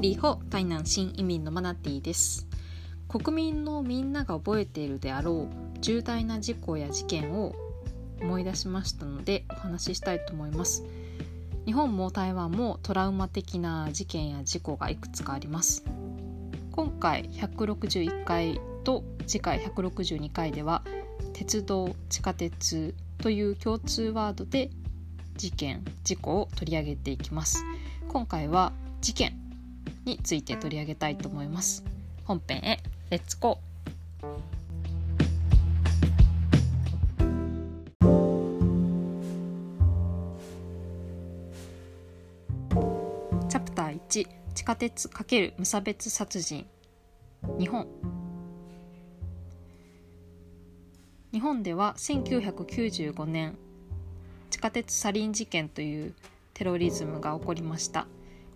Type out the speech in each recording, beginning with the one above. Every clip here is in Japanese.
李ホ台南新移民のマナティです。国民のみんなが覚えているであろう重大な事故や事件を思い出しましたのでお話ししたいと思います。日本も台湾もトラウマ的な事件や事故がいくつかあります。今回161回と次回162回では鉄道地下鉄という共通ワードで事件事故を取り上げていきます。今回は事件について取り上げたいと思います。本編へ。レッツゴーチャプター1地下鉄×無差別殺人。日本。日本では1995年地下鉄サリン事件というテロリズムが起こりました。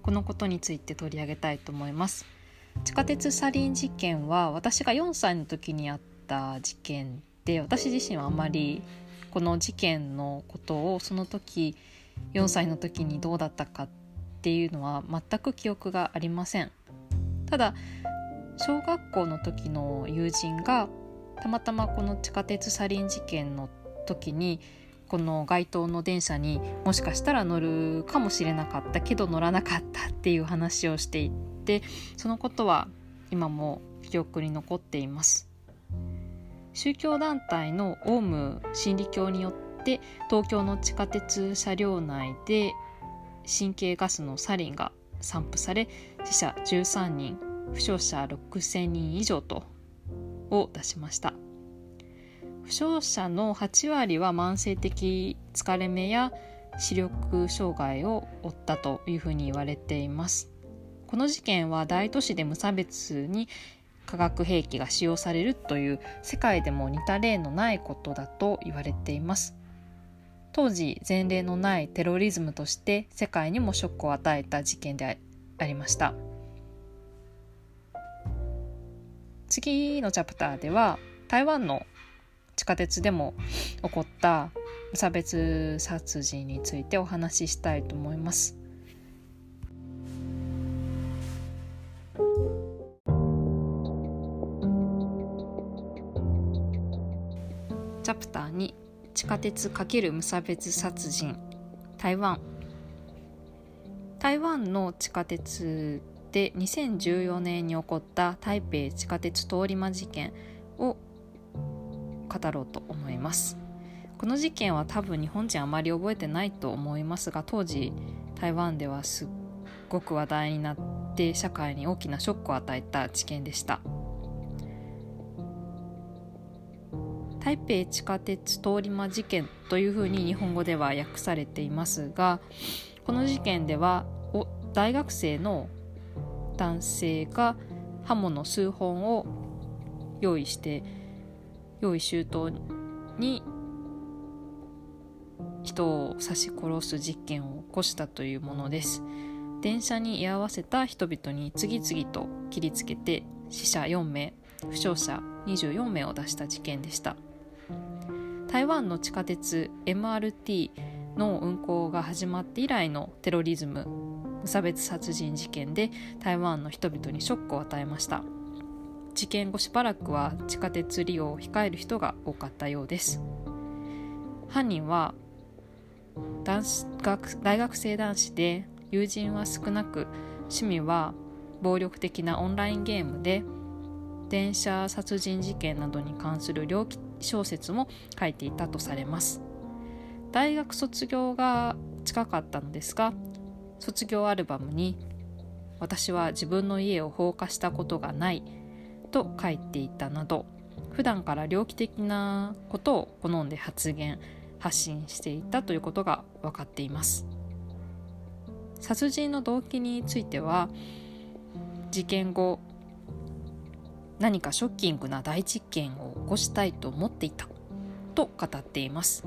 このことについて取り上げたいと思います。地下鉄サリン事件は私が4歳の時にあった事件で私自身はあまりこの事件のことをその時4歳の時にどうだったかっていうのは全く記憶がありません。ただ小学校の時の友人がたまたまこの地下鉄サリン事件の時にこの街頭の電車にもしかしたら乗るかもしれなかったけど乗らなかったっていう話をしていてそのことは今も記憶に残っています。宗教団体のオウム真理教によって東京の地下鉄車両内で神経ガスのサリンが散布され死者13人負傷者6000人以上とを出しました。負傷者の8割は慢性的疲れ目や視力障害を負ったというふうに言われています。この事件は大都市で無差別に化学兵器が使用されるという世界でも似た例のないことだと言われています。当時前例のないテロリズムとして世界にもショックを与えた事件でありました。次のチャプターでは台湾の地下鉄でも起こった無差別殺人についてお話ししたいと思います。チャプター2地下鉄×無差別殺人。台湾。台湾の地下鉄で2014年に起こった台北地下鉄通り魔事件。語ろうと思います。この事件は多分日本人あまり覚えてないと思いますが当時台湾ではすっごく話題になって社会に大きなショックを与えた事件でした。台北地下鉄通り魔事件というふうに日本語では訳されていますがこの事件では大学生の男性が刃物数本を用意して用意周到に人を刺し殺す実験を起こしたというものです。電車に居合わせた人々に次々と切りつけて死者4名負傷者24名を出した事件でした。台湾の地下鉄 MRT の運行が始まって以来のテロリズム無差別殺人事件で台湾の人々にショックを与えました。事件後しばらくは地下鉄利用を控える人が多かったようです。犯人は男子学大学生男子で友人は少なく趣味は暴力的なオンラインゲームで電車殺人事件などに関する猟奇小説も書いていたとされます。大学卒業が近かったのですが卒業アルバムに「私は自分の家を放火したことがない」と書いていたなど普段から猟奇的なことを好んで発言発信していたということが分かっています。殺人の動機については事件後何かショッキングな大実験を起こしたいと思っていたと語っています。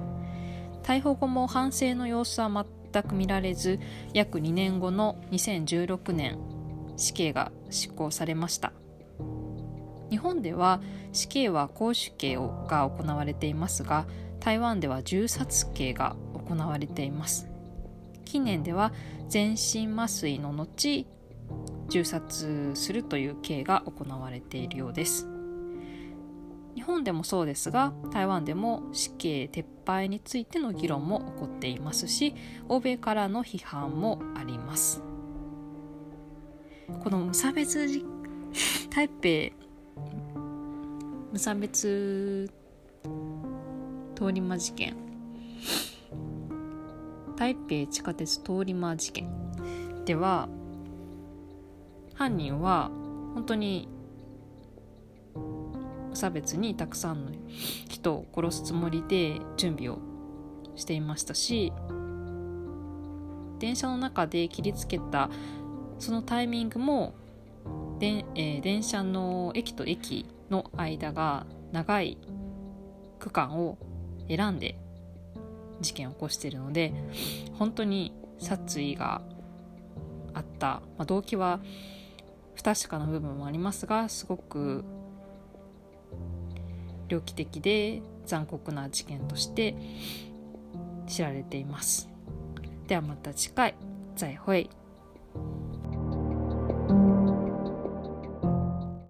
逮捕後も反省の様子は全く見られず約2年後の2016年死刑が執行されました。日本では死刑は公主刑が行われていますが台湾では銃殺刑が行われています。近年では全身麻酔の後銃殺するという刑が行われているようです。日本でもそうですが台湾でも死刑撤廃についての議論も起こっていますし欧米からの批判もあります。この無差別台北無差別通り魔事件。台北地下鉄通り魔事件では犯人は本当に無差別にたくさんの人を殺すつもりで準備をしていましたし電車の中で切りつけたそのタイミングもで、えー、電車の駅と駅の間が長い区間を選んで事件を起こしているので本当に殺意があった、まあ、動機は不確かな部分もありますがすごく猟奇的で残酷な事件として知られています。ではまた次回。再会。